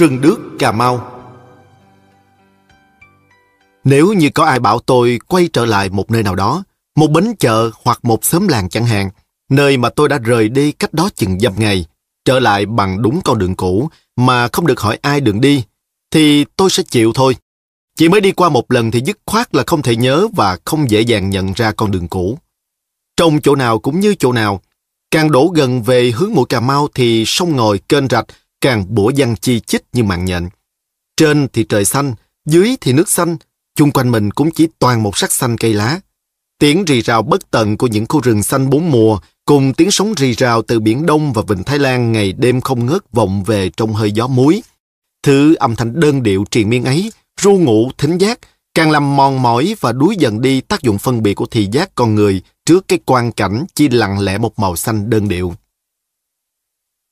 Rừng Đước, Cà Mau Nếu như có ai bảo tôi quay trở lại một nơi nào đó, một bến chợ hoặc một xóm làng chẳng hạn, nơi mà tôi đã rời đi cách đó chừng dăm ngày, trở lại bằng đúng con đường cũ mà không được hỏi ai đường đi, thì tôi sẽ chịu thôi. Chỉ mới đi qua một lần thì dứt khoát là không thể nhớ và không dễ dàng nhận ra con đường cũ. Trong chỗ nào cũng như chỗ nào, càng đổ gần về hướng mũi Cà Mau thì sông ngòi kênh rạch càng bủa văng chi chít như mạng nhện. Trên thì trời xanh, dưới thì nước xanh, chung quanh mình cũng chỉ toàn một sắc xanh cây lá. Tiếng rì rào bất tận của những khu rừng xanh bốn mùa cùng tiếng sóng rì rào từ Biển Đông và Vịnh Thái Lan ngày đêm không ngớt vọng về trong hơi gió muối. Thứ âm thanh đơn điệu triền miên ấy, ru ngủ, thính giác, càng làm mòn mỏi và đuối dần đi tác dụng phân biệt của thị giác con người trước cái quan cảnh chỉ lặng lẽ một màu xanh đơn điệu.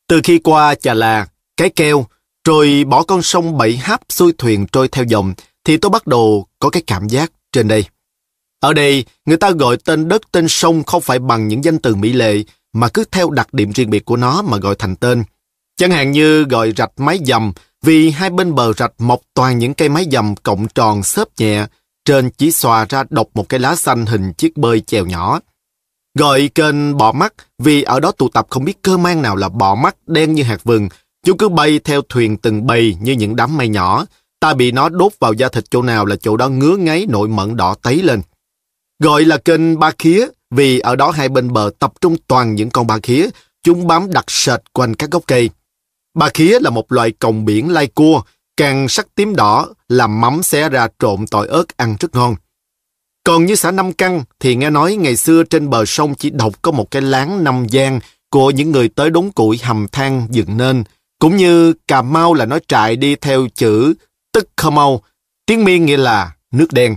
Từ khi qua Chà La, cái Keo, rồi bỏ con sông Bảy Háp xuôi thuyền trôi theo dòng, thì tôi bắt đầu có cái cảm giác trên đây. Ở đây, người ta gọi tên đất tên sông không phải bằng những danh từ mỹ lệ, mà cứ theo đặc điểm riêng biệt của nó mà gọi thành tên. Chẳng hạn như gọi rạch mái dầm, vì hai bên bờ rạch mọc toàn những cây mái dầm cộng tròn xốp nhẹ, trên chỉ xòa ra độc một cái lá xanh hình chiếc bơi chèo nhỏ. Gọi kênh bọ mắt vì ở đó tụ tập không biết cơ mang nào là bọ mắt đen như hạt vừng. Chúng cứ bay theo thuyền từng bầy như những đám mây nhỏ. Ta bị nó đốt vào da thịt chỗ nào là chỗ đó ngứa ngáy nội mận đỏ tấy lên. Gọi là kênh ba khía vì ở đó hai bên bờ tập trung toàn những con ba khía. Chúng bám đặc sệt quanh các gốc cây. Ba khía là một loài còng biển lai cua, càng sắc tím đỏ, làm mắm xé ra trộn tỏi ớt ăn rất ngon. Còn như xã năm Căng thì nghe nói ngày xưa trên bờ sông chỉ độc có một cái láng năm gian của những người tới đốn củi hầm than dựng nên, cũng như Cà Mau là nói trại đi theo chữ Tức Khơ Mau, tiếng miên nghĩa là nước đen.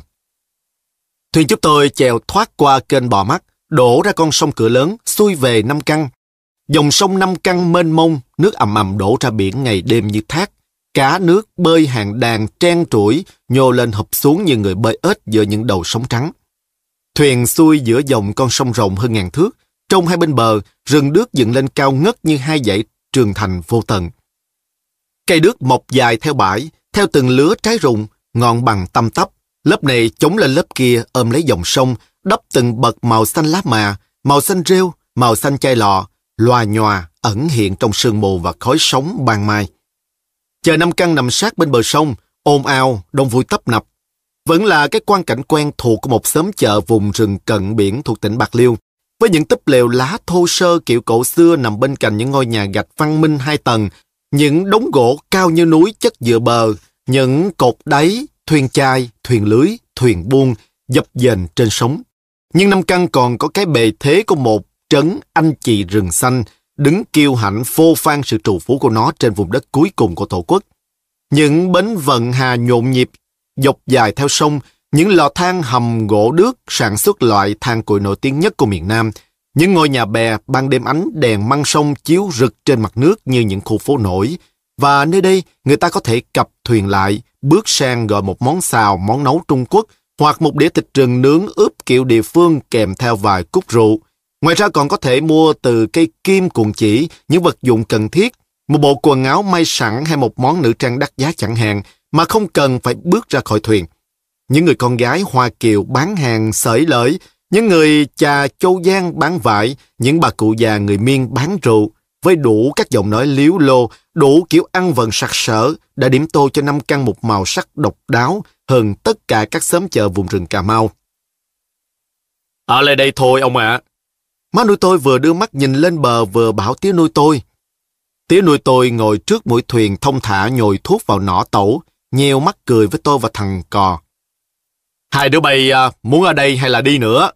Thuyền chúng tôi chèo thoát qua kênh bò mắt, đổ ra con sông cửa lớn, xuôi về Nam Căng. Dòng sông Năm Căng mênh mông, nước ầm ầm đổ ra biển ngày đêm như thác. Cá nước bơi hàng đàn trang trũi, nhô lên hụp xuống như người bơi ếch giữa những đầu sóng trắng. Thuyền xuôi giữa dòng con sông rộng hơn ngàn thước, trong hai bên bờ, rừng đước dựng lên cao ngất như hai dãy trường thành vô tận. Cây đước mọc dài theo bãi, theo từng lứa trái rụng, ngọn bằng tăm tắp. Lớp này chống lên lớp kia ôm lấy dòng sông, đắp từng bậc màu xanh lá mà, màu xanh rêu, màu xanh chai lọ, loà nhòa, ẩn hiện trong sương mù và khói sóng ban mai. Chờ năm căn nằm sát bên bờ sông, ồn ào, đông vui tấp nập. Vẫn là cái quan cảnh quen thuộc của một xóm chợ vùng rừng cận biển thuộc tỉnh Bạc Liêu, với những túp lều lá thô sơ kiểu cổ xưa nằm bên cạnh những ngôi nhà gạch văn minh hai tầng, những đống gỗ cao như núi chất dựa bờ, những cột đáy, thuyền chai, thuyền lưới, thuyền buông, dập dềnh trên sóng. Nhưng nam Căn còn có cái bề thế của một trấn anh chị rừng xanh, đứng kiêu hãnh phô phan sự trù phú của nó trên vùng đất cuối cùng của Tổ quốc. Những bến vận hà nhộn nhịp, dọc dài theo sông, những lò than hầm gỗ đước sản xuất loại than củi nổi tiếng nhất của miền Nam, những ngôi nhà bè ban đêm ánh đèn măng sông chiếu rực trên mặt nước như những khu phố nổi. Và nơi đây, người ta có thể cập thuyền lại, bước sang gọi một món xào, món nấu Trung Quốc hoặc một đĩa thịt rừng nướng ướp kiểu địa phương kèm theo vài cúc rượu. Ngoài ra còn có thể mua từ cây kim cuộn chỉ những vật dụng cần thiết, một bộ quần áo may sẵn hay một món nữ trang đắt giá chẳng hạn mà không cần phải bước ra khỏi thuyền. Những người con gái Hoa Kiều bán hàng sởi lợi, những người cha châu Giang bán vải, những bà cụ già người Miên bán rượu, với đủ các giọng nói liếu lô, đủ kiểu ăn vận sặc sỡ, đã điểm tô cho năm căn một màu sắc độc đáo hơn tất cả các xóm chợ vùng rừng Cà Mau. Ở lại đây thôi ông ạ. Má nuôi tôi vừa đưa mắt nhìn lên bờ vừa bảo tía nuôi tôi. Tía nuôi tôi ngồi trước mũi thuyền thông thả nhồi thuốc vào nỏ tẩu, nheo mắt cười với tôi và thằng cò. Hai đứa bay à, muốn ở đây hay là đi nữa?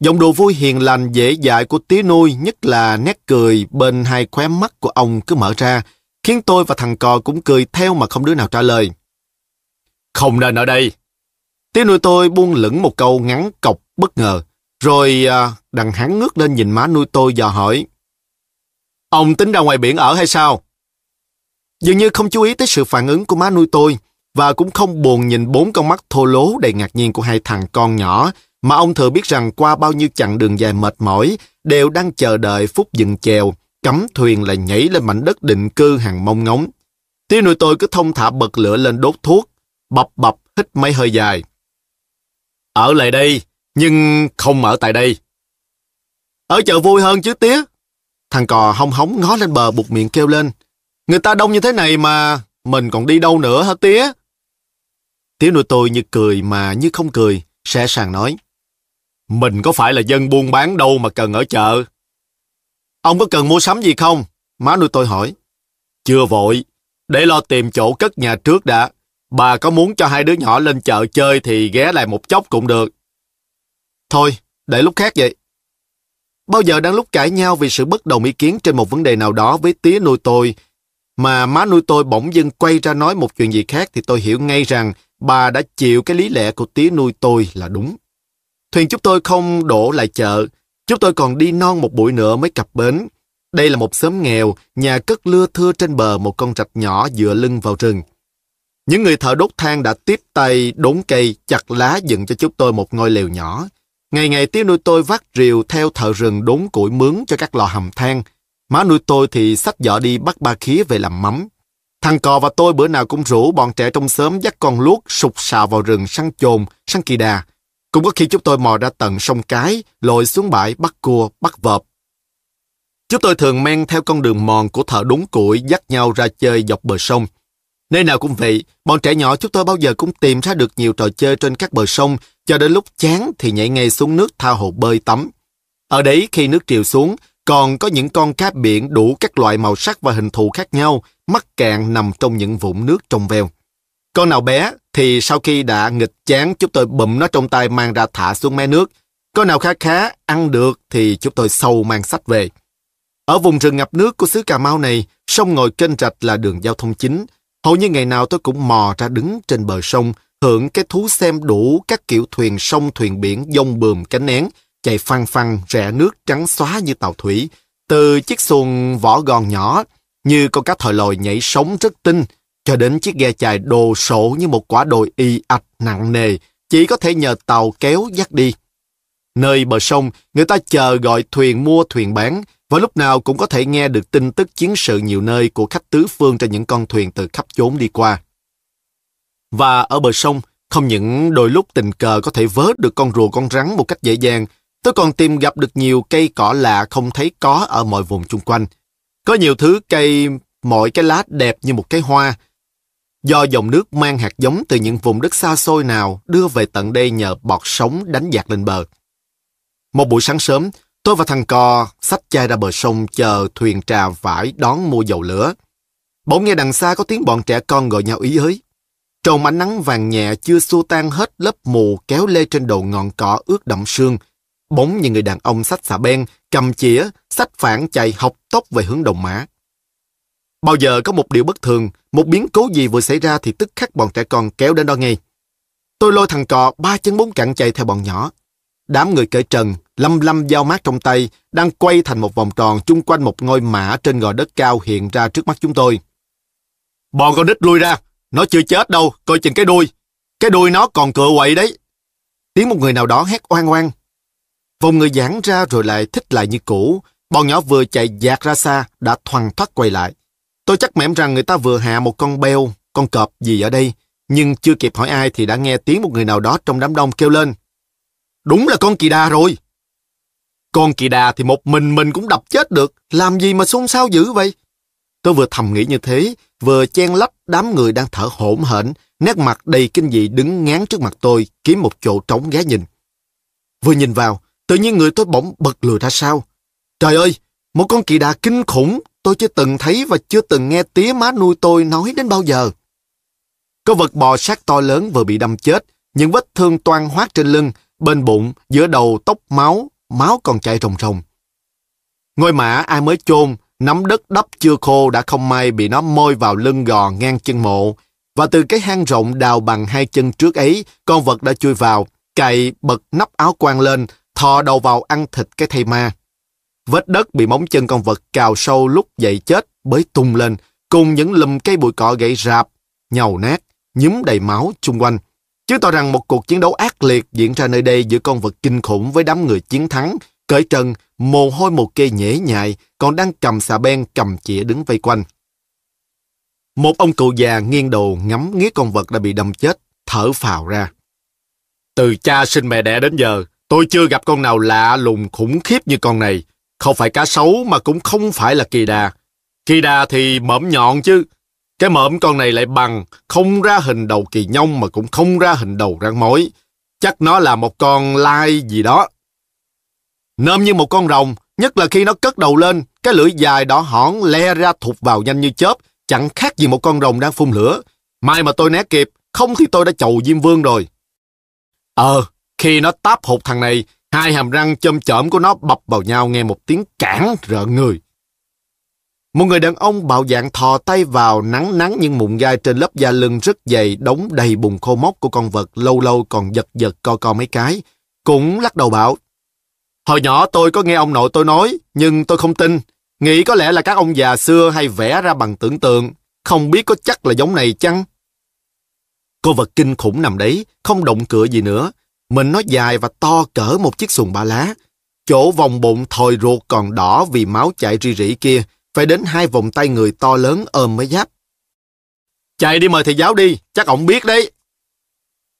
Giọng đồ vui hiền lành dễ dãi của tía nuôi, nhất là nét cười bên hai khóe mắt của ông cứ mở ra, khiến tôi và thằng cò cũng cười theo mà không đứa nào trả lời. Không nên ở đây. Tía nuôi tôi buông lửng một câu ngắn cọc bất ngờ. Rồi à, đằng hắn ngước lên nhìn má nuôi tôi và hỏi. Ông tính ra ngoài biển ở hay sao? Dường như không chú ý tới sự phản ứng của má nuôi tôi và cũng không buồn nhìn bốn con mắt thô lố đầy ngạc nhiên của hai thằng con nhỏ mà ông thừa biết rằng qua bao nhiêu chặng đường dài mệt mỏi đều đang chờ đợi phút dừng chèo, cắm thuyền là nhảy lên mảnh đất định cư hàng mông ngóng. Tiêu nội tôi cứ thông thả bật lửa lên đốt thuốc, bập bập hít mấy hơi dài. Ở lại đây, nhưng không ở tại đây. Ở chợ vui hơn chứ tía. Thằng cò hong hóng ngó lên bờ buộc miệng kêu lên. Người ta đông như thế này mà, mình còn đi đâu nữa hả tía? Tía nuôi tôi như cười mà như không cười, sẽ sàng nói. Mình có phải là dân buôn bán đâu mà cần ở chợ. Ông có cần mua sắm gì không? Má nuôi tôi hỏi. Chưa vội, để lo tìm chỗ cất nhà trước đã. Bà có muốn cho hai đứa nhỏ lên chợ chơi thì ghé lại một chốc cũng được. Thôi, để lúc khác vậy. Bao giờ đang lúc cãi nhau vì sự bất đồng ý kiến trên một vấn đề nào đó với tía nuôi tôi, mà má nuôi tôi bỗng dưng quay ra nói một chuyện gì khác thì tôi hiểu ngay rằng bà đã chịu cái lý lẽ của tía nuôi tôi là đúng. Thuyền chúng tôi không đổ lại chợ, chúng tôi còn đi non một buổi nữa mới cập bến. Đây là một xóm nghèo, nhà cất lưa thưa trên bờ một con rạch nhỏ dựa lưng vào rừng. Những người thợ đốt than đã tiếp tay đốn cây, chặt lá dựng cho chúng tôi một ngôi lều nhỏ. Ngày ngày tía nuôi tôi vác rìu theo thợ rừng đốn củi mướn cho các lò hầm than. Má nuôi tôi thì xách giỏ đi bắt ba khía về làm mắm. Thằng cò và tôi bữa nào cũng rủ bọn trẻ trong xóm dắt con luốc sụp sào vào rừng săn chồn, săn kỳ đà. Cũng có khi chúng tôi mò ra tận sông Cái, lội xuống bãi bắt cua, bắt vợp. Chúng tôi thường men theo con đường mòn của thợ đốn củi dắt nhau ra chơi dọc bờ sông. Nơi nào cũng vậy, bọn trẻ nhỏ chúng tôi bao giờ cũng tìm ra được nhiều trò chơi trên các bờ sông, cho đến lúc chán thì nhảy ngay xuống nước tha hồ bơi tắm. Ở đấy khi nước triều xuống, còn có những con cá biển đủ các loại màu sắc và hình thù khác nhau, mắc cạn nằm trong những vũng nước trong veo. Con nào bé thì sau khi đã nghịch chán chúng tôi bụm nó trong tay mang ra thả xuống mé nước. Con nào khá khá, ăn được thì chúng tôi sâu mang sách về. Ở vùng rừng ngập nước của xứ Cà Mau này, sông ngồi kênh rạch là đường giao thông chính. Hầu như ngày nào tôi cũng mò ra đứng trên bờ sông, hưởng cái thú xem đủ các kiểu thuyền sông thuyền biển dông bườm cánh nén, chạy phăng phăng rẽ nước trắng xóa như tàu thủy, từ chiếc xuồng vỏ gòn nhỏ, như con cá thòi lòi nhảy sống rất tinh, cho đến chiếc ghe chài đồ sộ như một quả đồi y ạch nặng nề, chỉ có thể nhờ tàu kéo dắt đi. Nơi bờ sông, người ta chờ gọi thuyền mua thuyền bán, và lúc nào cũng có thể nghe được tin tức chiến sự nhiều nơi của khách tứ phương trên những con thuyền từ khắp chốn đi qua. Và ở bờ sông, không những đôi lúc tình cờ có thể vớt được con rùa con rắn một cách dễ dàng, tôi còn tìm gặp được nhiều cây cỏ lạ không thấy có ở mọi vùng chung quanh. Có nhiều thứ cây, mọi cái lá đẹp như một cái hoa. Do dòng nước mang hạt giống từ những vùng đất xa xôi nào đưa về tận đây nhờ bọt sóng đánh giạt lên bờ. Một buổi sáng sớm, tôi và thằng cò xách chai ra bờ sông chờ thuyền trà vải đón mua dầu lửa. Bỗng nghe đằng xa có tiếng bọn trẻ con gọi nhau ý ới. Trồng ánh nắng vàng nhẹ chưa xua tan hết lớp mù kéo lê trên đầu ngọn cỏ ướt đậm sương. Bỗng như người đàn ông xách xà ben, cầm chĩa, xách phản chạy học tốc về hướng đồng mã. Bao giờ có một điều bất thường, một biến cố gì vừa xảy ra thì tức khắc bọn trẻ con kéo đến đó ngay. Tôi lôi thằng cò ba chân bốn cẳng chạy theo bọn nhỏ. Đám người cởi trần, lâm lâm dao mát trong tay, đang quay thành một vòng tròn chung quanh một ngôi mã trên gò đất cao hiện ra trước mắt chúng tôi. Bọn con nít lui ra, nó chưa chết đâu, coi chừng cái đuôi. Cái đuôi nó còn cựa quậy đấy. Tiếng một người nào đó hét oan oan. Vòng người giãn ra rồi lại thích lại như cũ. Bọn nhỏ vừa chạy dạt ra xa, đã thoăn thoát quay lại. Tôi chắc mẻm rằng người ta vừa hạ một con beo, con cọp gì ở đây. Nhưng chưa kịp hỏi ai thì đã nghe tiếng một người nào đó trong đám đông kêu lên. Đúng là con kỳ đà rồi. Con kỳ đà thì một mình mình cũng đập chết được. Làm gì mà xôn xao dữ vậy? Tôi vừa thầm nghĩ như thế, vừa chen lách đám người đang thở hổn hển, nét mặt đầy kinh dị đứng ngán trước mặt tôi, kiếm một chỗ trống ghé nhìn. Vừa nhìn vào, tự nhiên người tôi bỗng bật lùi ra sau. Trời ơi, một con kỳ đà kinh khủng, tôi chưa từng thấy và chưa từng nghe tía má nuôi tôi nói đến bao giờ. Có vật bò sát to lớn vừa bị đâm chết, những vết thương toan hoác trên lưng, bên bụng, giữa đầu tóc máu, máu còn chảy rồng rồng. Ngôi mã ai mới chôn, nắm đất đắp chưa khô đã không may bị nó môi vào lưng gò ngang chân mộ, và từ cái hang rộng đào bằng hai chân trước ấy, con vật đã chui vào, cày bật nắp áo quan lên, thò đầu vào ăn thịt cái thây ma. Vết đất bị móng chân con vật cào sâu lúc dậy chết bới tung lên, cùng những lùm cây bụi cỏ gãy rạp, nhầu nát, nhúm đầy máu chung quanh. Chứng tỏ rằng một cuộc chiến đấu ác liệt diễn ra nơi đây giữa con vật kinh khủng với đám người chiến thắng, cởi trần, mồ hôi một kê nhễ nhại, còn đang cầm xà ben cầm chĩa đứng vây quanh. Một ông cụ già nghiêng đầu ngắm nghía con vật đã bị đâm chết, thở phào ra. Từ cha sinh mẹ đẻ đến giờ, tôi chưa gặp con nào lạ lùng khủng khiếp như con này. Không phải cá sấu mà cũng không phải là kỳ đà. Kỳ đà thì mõm nhọn chứ. Cái mõm con này lại bằng, không ra hình đầu kỳ nhông mà cũng không ra hình đầu răng mối. Chắc nó là một con lai gì đó. Nôm như một con rồng, nhất là khi nó cất đầu lên, cái lưỡi dài đỏ hỏn le ra thụt vào nhanh như chớp, chẳng khác gì một con rồng đang phun lửa. Mai mà tôi né kịp, không thì tôi đã chầu Diêm Vương rồi. Ờ, khi nó táp hụt thằng này, hai hàm răng chôm chởm của nó bập vào nhau nghe một tiếng cản rợn người. Một người đàn ông bạo dạng thò tay vào nắng nắng những mụn gai trên lớp da lưng rất dày đóng đầy bùn khô mốc của con vật lâu lâu còn giật giật co co mấy cái. Cũng lắc đầu bảo. Hồi nhỏ tôi có nghe ông nội tôi nói, nhưng tôi không tin. Nghĩ có lẽ là các ông già xưa hay vẽ ra bằng tưởng tượng. Không biết có chắc là giống này chăng? Cô vật kinh khủng nằm đấy, không động cửa gì nữa. Mình nó dài và to cỡ một chiếc xuồng ba lá. Chỗ vòng bụng thòi ruột còn đỏ vì máu chảy ri rỉ kia, phải đến hai vòng tay người to lớn ôm mới giáp. Chạy đi mời thầy giáo đi, chắc ổng biết đấy.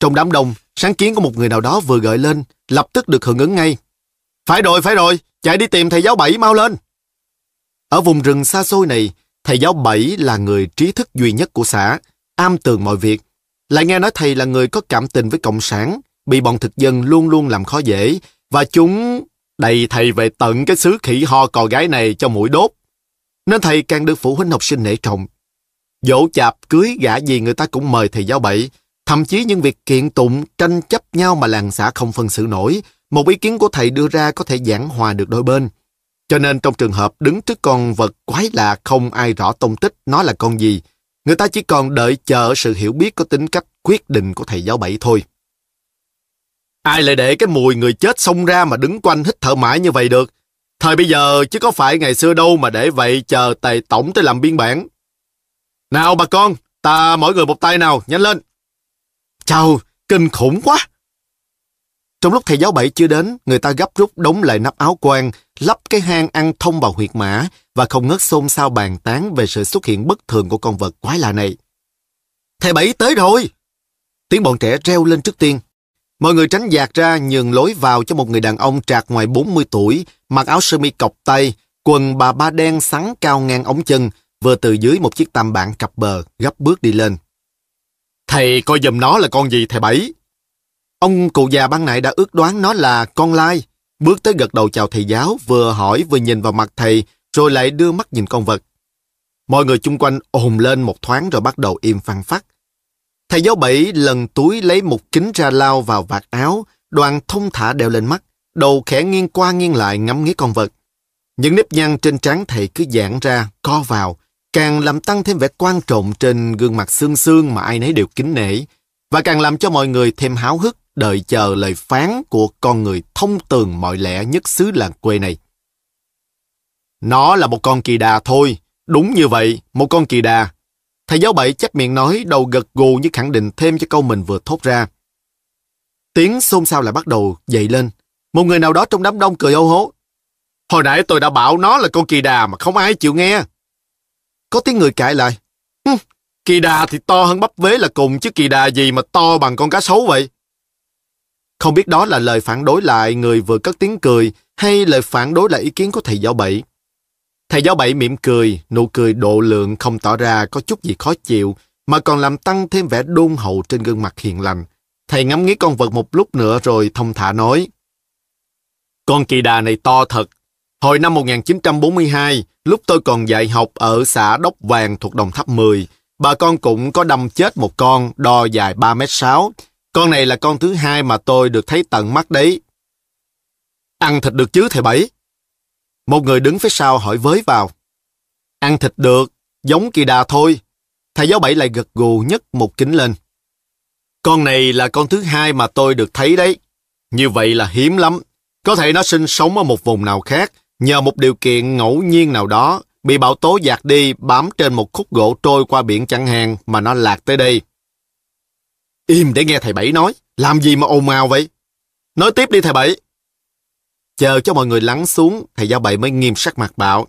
Trong đám đông, sáng kiến của một người nào đó vừa gợi lên, lập tức được hưởng ứng ngay. Phải rồi, phải rồi, chạy đi tìm thầy giáo Bảy mau lên. Ở vùng rừng xa xôi này, thầy giáo Bảy là người trí thức duy nhất của xã, am tường mọi việc. Lại nghe nói thầy là người có cảm tình với Cộng sản, bị bọn thực dân luôn luôn làm khó dễ, và chúng đầy thầy về tận cái xứ khỉ ho cò gái này cho mũi đốt. Nên thầy càng được phụ huynh học sinh nể trọng. Dỗ chạp cưới gã gì người ta cũng mời thầy giáo bậy thậm chí những việc kiện tụng, tranh chấp nhau mà làng xã không phân xử nổi, một ý kiến của thầy đưa ra có thể giảng hòa được đôi bên. Cho nên trong trường hợp đứng trước con vật quái lạ không ai rõ tông tích nó là con gì, người ta chỉ còn đợi chờ sự hiểu biết có tính cách quyết định của thầy giáo bảy thôi. Ai lại để cái mùi người chết xông ra mà đứng quanh hít thở mãi như vậy được? Thời bây giờ chứ có phải ngày xưa đâu mà để vậy chờ tài tổng tới làm biên bản. Nào bà con, ta mỗi người một tay nào, nhanh lên. Chào, kinh khủng quá. Trong lúc thầy giáo bảy chưa đến, người ta gấp rút đóng lại nắp áo quan, lắp cái hang ăn thông vào huyệt mã và không ngớt xôn xao bàn tán về sự xuất hiện bất thường của con vật quái lạ này. Thầy bảy tới rồi! Tiếng bọn trẻ reo lên trước tiên. Mọi người tránh dạt ra nhường lối vào cho một người đàn ông trạc ngoài 40 tuổi, mặc áo sơ mi cọc tay, quần bà ba đen sắn cao ngang ống chân, vừa từ dưới một chiếc tam bản cặp bờ, gấp bước đi lên. Thầy coi dùm nó là con gì thầy Bảy? Ông cụ già ban nãy đã ước đoán nó là con lai, bước tới gật đầu chào thầy giáo, vừa hỏi vừa nhìn vào mặt thầy, rồi lại đưa mắt nhìn con vật. Mọi người chung quanh ồn lên một thoáng rồi bắt đầu im phăng phát. Thầy giáo bảy lần túi lấy một kính ra lao vào vạt áo, đoàn thông thả đeo lên mắt, đầu khẽ nghiêng qua nghiêng lại ngắm nghía con vật. Những nếp nhăn trên trán thầy cứ giãn ra, co vào, càng làm tăng thêm vẻ quan trọng trên gương mặt xương xương mà ai nấy đều kính nể, và càng làm cho mọi người thêm háo hức đợi chờ lời phán của con người thông tường mọi lẽ nhất xứ làng quê này. Nó là một con kỳ đà thôi, đúng như vậy, một con kỳ đà. Thầy giáo bảy chép miệng nói, đầu gật gù như khẳng định thêm cho câu mình vừa thốt ra. Tiếng xôn xao lại bắt đầu dậy lên. Một người nào đó trong đám đông cười ô hố. Hồi nãy tôi đã bảo nó là con kỳ đà mà không ai chịu nghe. Có tiếng người cãi lại. Kỳ đà thì to hơn bắp vế là cùng chứ kỳ đà gì mà to bằng con cá sấu vậy. Không biết đó là lời phản đối lại người vừa cất tiếng cười hay lời phản đối lại ý kiến của thầy giáo bảy. Thầy giáo bảy mỉm cười, nụ cười độ lượng không tỏ ra có chút gì khó chịu, mà còn làm tăng thêm vẻ đôn hậu trên gương mặt hiền lành. Thầy ngắm nghía con vật một lúc nữa rồi thông thả nói. Con kỳ đà này to thật. Hồi năm 1942, lúc tôi còn dạy học ở xã Đốc Vàng thuộc Đồng Tháp 10, bà con cũng có đâm chết một con đo dài 3 mét 6 con này là con thứ hai mà tôi được thấy tận mắt đấy. Ăn thịt được chứ thầy Bảy? Một người đứng phía sau hỏi với vào. Ăn thịt được, giống kỳ đà thôi. Thầy giáo Bảy lại gật gù nhấc một kính lên. Con này là con thứ hai mà tôi được thấy đấy. Như vậy là hiếm lắm. Có thể nó sinh sống ở một vùng nào khác, nhờ một điều kiện ngẫu nhiên nào đó, bị bão tố dạt đi, bám trên một khúc gỗ trôi qua biển chẳng hạn mà nó lạc tới đây. Im để nghe thầy Bảy nói. Làm gì mà ồn ào vậy? Nói tiếp đi thầy Bảy. Chờ cho mọi người lắng xuống, thầy giáo Bảy mới nghiêm sắc mặt bảo.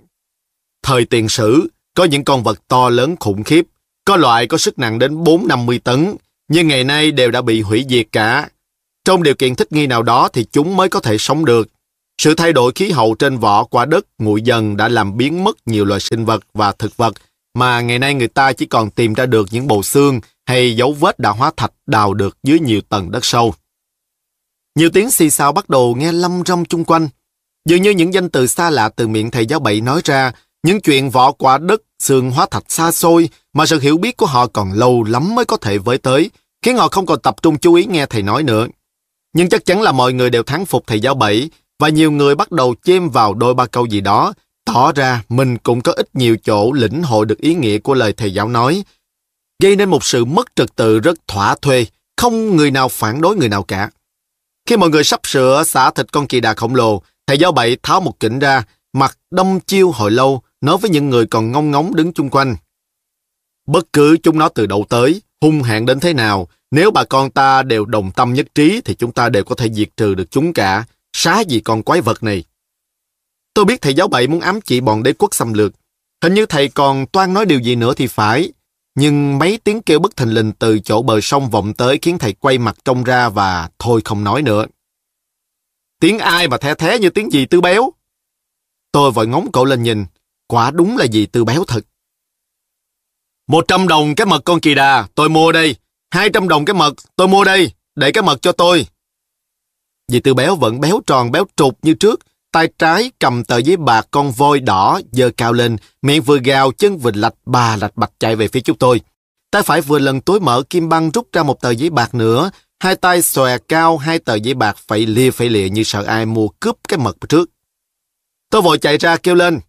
Thời tiền sử, có những con vật to lớn khủng khiếp. Có loại có sức nặng đến 4-50 tấn, nhưng ngày nay đều đã bị hủy diệt cả. Trong điều kiện thích nghi nào đó thì chúng mới có thể sống được. Sự thay đổi khí hậu trên vỏ quả đất nguội dần đã làm biến mất nhiều loài sinh vật và thực vật mà ngày nay người ta chỉ còn tìm ra được những bộ xương hay dấu vết đã hóa thạch đào được dưới nhiều tầng đất sâu. Nhiều tiếng xì xào bắt đầu nghe lâm rong chung quanh. Dường như những danh từ xa lạ từ miệng thầy giáo bậy nói ra, những chuyện vỏ quả đất, xương hóa thạch xa xôi mà sự hiểu biết của họ còn lâu lắm mới có thể với tới, khiến họ không còn tập trung chú ý nghe thầy nói nữa. Nhưng chắc chắn là mọi người đều thắng phục thầy giáo bảy và nhiều người bắt đầu chêm vào đôi ba câu gì đó, tỏ ra mình cũng có ít nhiều chỗ lĩnh hội được ý nghĩa của lời thầy giáo nói, gây nên một sự mất trật tự rất thỏa thuê, không người nào phản đối người nào cả. Khi mọi người sắp sửa xả thịt con kỳ đà khổng lồ, thầy giáo bảy tháo một kỉnh ra, mặt đâm chiêu hồi lâu, nói với những người còn ngông ngóng đứng chung quanh. Bất cứ chúng nó từ đâu tới, hung hãn đến thế nào, nếu bà con ta đều đồng tâm nhất trí thì chúng ta đều có thể diệt trừ được chúng cả, xá gì con quái vật này. Tôi biết thầy giáo bậy muốn ám chỉ bọn đế quốc xâm lược. Hình như thầy còn toan nói điều gì nữa thì phải. Nhưng mấy tiếng kêu bất thình lình từ chỗ bờ sông vọng tới khiến thầy quay mặt trông ra và thôi không nói nữa. Tiếng ai mà the thế như tiếng gì tư béo? Tôi vội ngóng cậu lên nhìn. Quả đúng là gì tư béo thật. Một trăm đồng cái mật con kỳ đà, tôi mua đây. Hai trăm đồng cái mật, tôi mua đây. Để cái mật cho tôi. Dì tư béo vẫn béo tròn béo trục như trước, tay trái cầm tờ giấy bạc con voi đỏ giơ cao lên, miệng vừa gào chân vừa lạch bà lạch bạch chạy về phía chúng tôi. Tay phải vừa lần tối mở kim băng rút ra một tờ giấy bạc nữa, hai tay xòe cao hai tờ giấy bạc phải lia phải lịa như sợ ai mua cướp cái mật trước. Tôi vội chạy ra kêu lên.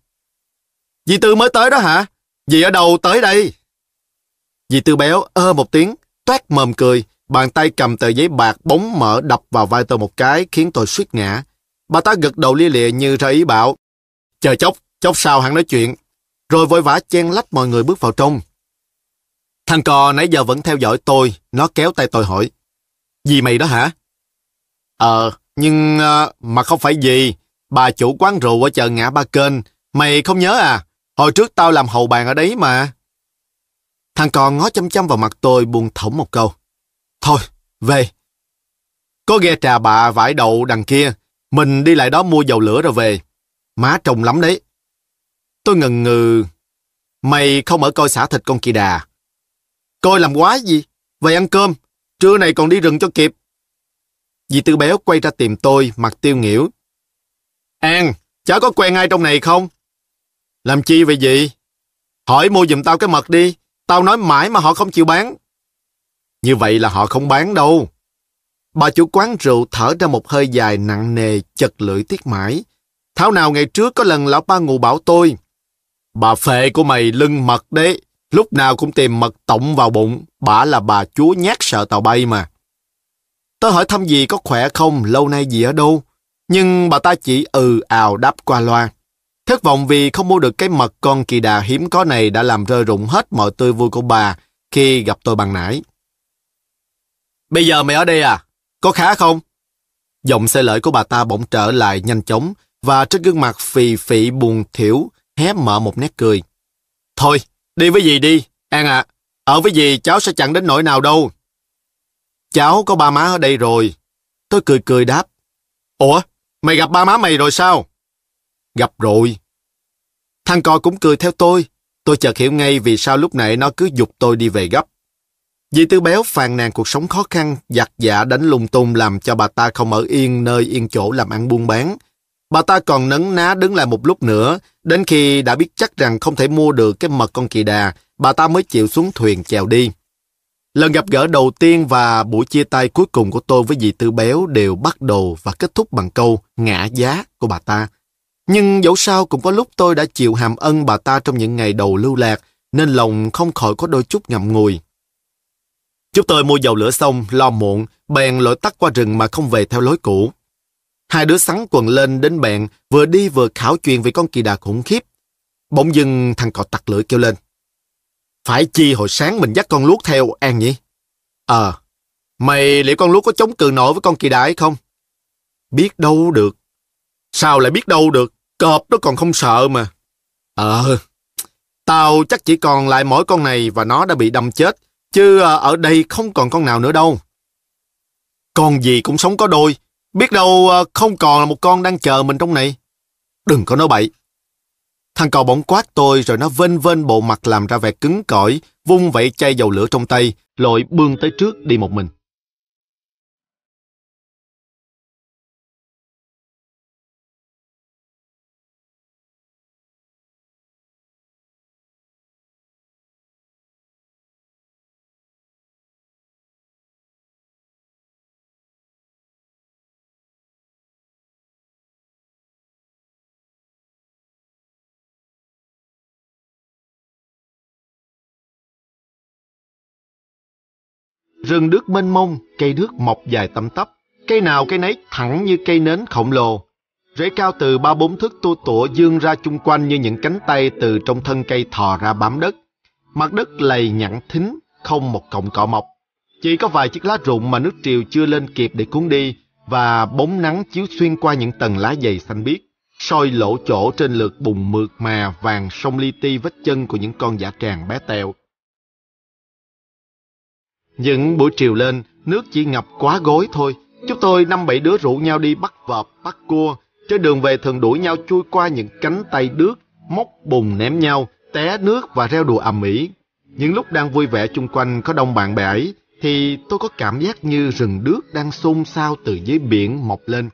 Dì Tư mới tới đó hả? Dì ở đâu tới đây? Dì Tư béo ơ một tiếng, toát mồm cười, bàn tay cầm tờ giấy bạc bóng mở đập vào vai tôi một cái khiến tôi suýt ngã. Bà ta gật đầu lia lịa như ra ý bảo. Chờ chốc, chốc sau hắn nói chuyện. Rồi vội vã chen lách mọi người bước vào trong. Thằng cò nãy giờ vẫn theo dõi tôi, nó kéo tay tôi hỏi. Gì mày đó hả? Ờ, nhưng ờ, mà không phải gì. Bà chủ quán rượu ở chợ ngã ba kênh. Mày không nhớ à? Hồi trước tao làm hầu bàn ở đấy mà. Thằng cò ngó chăm chăm vào mặt tôi buông thõng một câu. Thôi, về. Có ghe trà bà vải đậu đằng kia. Mình đi lại đó mua dầu lửa rồi về. Má trông lắm đấy. Tôi ngần ngừ. Mày không ở coi xả thịt con kỳ đà. Coi làm quá gì? Về ăn cơm. Trưa này còn đi rừng cho kịp. Dì Tư Béo quay ra tìm tôi, mặt tiêu nghỉu. An, cháu có quen ai trong này không? Làm chi vậy gì? Hỏi mua giùm tao cái mật đi. Tao nói mãi mà họ không chịu bán. Như vậy là họ không bán đâu. Bà chủ quán rượu thở ra một hơi dài nặng nề, chật lưỡi tiếc mãi. Thảo nào ngày trước có lần lão ba ngủ bảo tôi. Bà phệ của mày lưng mật đấy, lúc nào cũng tìm mật tổng vào bụng, bà là bà chúa nhát sợ tàu bay mà. Tôi hỏi thăm gì có khỏe không, lâu nay gì ở đâu. Nhưng bà ta chỉ ừ ào đáp qua loa. Thất vọng vì không mua được cái mật con kỳ đà hiếm có này đã làm rơi rụng hết mọi tươi vui của bà khi gặp tôi bằng nãy. Bây giờ mày ở đây à? Có khá không? Giọng xe lợi của bà ta bỗng trở lại nhanh chóng và trên gương mặt phì phị buồn thiểu hé mở một nét cười. Thôi, đi với dì đi, An ạ. À, ở với dì cháu sẽ chẳng đến nỗi nào đâu. Cháu có ba má ở đây rồi. Tôi cười cười đáp. Ủa, mày gặp ba má mày rồi sao? Gặp rồi. Thằng cò cũng cười theo tôi. Tôi chợt hiểu ngay vì sao lúc nãy nó cứ dục tôi đi về gấp. Dì Tư Béo phàn nàn cuộc sống khó khăn, giặt dạ đánh lung tung làm cho bà ta không ở yên nơi yên chỗ làm ăn buôn bán. Bà ta còn nấn ná đứng lại một lúc nữa, đến khi đã biết chắc rằng không thể mua được cái mật con kỳ đà, bà ta mới chịu xuống thuyền chèo đi. Lần gặp gỡ đầu tiên và buổi chia tay cuối cùng của tôi với dì Tư Béo đều bắt đầu và kết thúc bằng câu ngã giá của bà ta. Nhưng dẫu sao cũng có lúc tôi đã chịu hàm ân bà ta trong những ngày đầu lưu lạc, nên lòng không khỏi có đôi chút ngậm ngùi. Chúng tôi mua dầu lửa xong, lo muộn, bèn lội tắt qua rừng mà không về theo lối cũ. Hai đứa sắn quần lên đến bèn, vừa đi vừa khảo chuyện về con kỳ đà khủng khiếp. Bỗng dưng thằng cọ tặc lưỡi kêu lên. Phải chi hồi sáng mình dắt con luốc theo An nhỉ? Ờ, mày liệu con luốc có chống cự nổi với con kỳ đà ấy không? Biết đâu được. Sao lại biết đâu được? Cọp nó còn không sợ mà. Ờ, Tao chắc chỉ còn lại mỗi con này và nó đã bị đâm chết, chứ à, ở đây không còn con nào nữa đâu. Con gì cũng sống có đôi, biết đâu à, không còn là một con đang chờ mình trong này. Đừng có nói bậy. Thằng cò bỗng quát tôi rồi nó vênh vênh bộ mặt làm ra vẻ cứng cỏi, vung vẩy chai dầu lửa trong tay, lội bươn tới trước đi một mình. Rừng đước mênh mông, cây nước mọc dài tăm tắp, cây nào cây nấy thẳng như cây nến khổng lồ. Rễ cao từ ba bốn thước tua tủa dương ra chung quanh như những cánh tay từ trong thân cây thò ra bám đất. Mặt đất lầy nhẵn thính, không một cọng cỏ mọc. Chỉ có vài chiếc lá rụng mà nước triều chưa lên kịp để cuốn đi, và bóng nắng chiếu xuyên qua những tầng lá dày xanh biếc, soi lỗ chỗ trên lượt bùn mượt mà vàng sông li ti vết chân của những con giả tràng bé tèo. Những buổi chiều lên, nước chỉ ngập quá gối thôi. Chúng tôi năm bảy đứa rủ nhau đi bắt vợp, bắt cua. Trên đường về thường đuổi nhau chui qua những cánh tay đước, móc bùn ném nhau, té nước và reo đùa ầm ĩ. Những lúc đang vui vẻ chung quanh có đông bạn bè ấy, thì tôi có cảm giác như rừng đước đang xôn xao từ dưới biển mọc lên.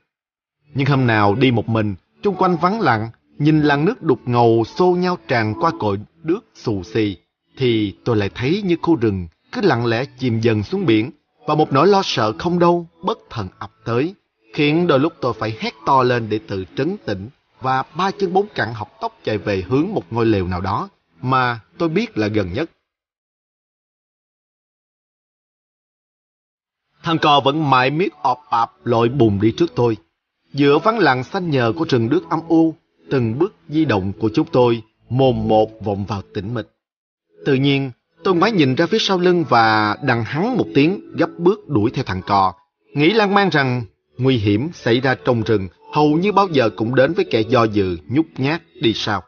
Nhưng hôm nào đi một mình, chung quanh vắng lặng, nhìn làn nước đục ngầu xô nhau tràn qua cội đước xù xì, thì tôi lại thấy như khu rừng cứ lặng lẽ chìm dần xuống biển và một nỗi lo sợ không đâu bất thần ập tới, khiến đôi lúc tôi phải hét to lên để tự trấn tĩnh và ba chân bốn cẳng học tóc chạy về hướng một ngôi lều nào đó mà tôi biết là gần nhất. Thằng cò vẫn mãi miết ọp ạp lội bùn đi trước tôi. Giữa vắng lặng xanh nhờ của rừng nước âm u, từng bước di động của chúng tôi mồm một vọng vào tĩnh mịch. Tự nhiên, Tôi ngoái nhìn ra phía sau lưng và đằng hắn một tiếng, gấp bước đuổi theo thằng cò. Nghĩ lan man rằng nguy hiểm xảy ra trong rừng, hầu như bao giờ cũng đến với kẻ do dự, nhút nhát, đi sau.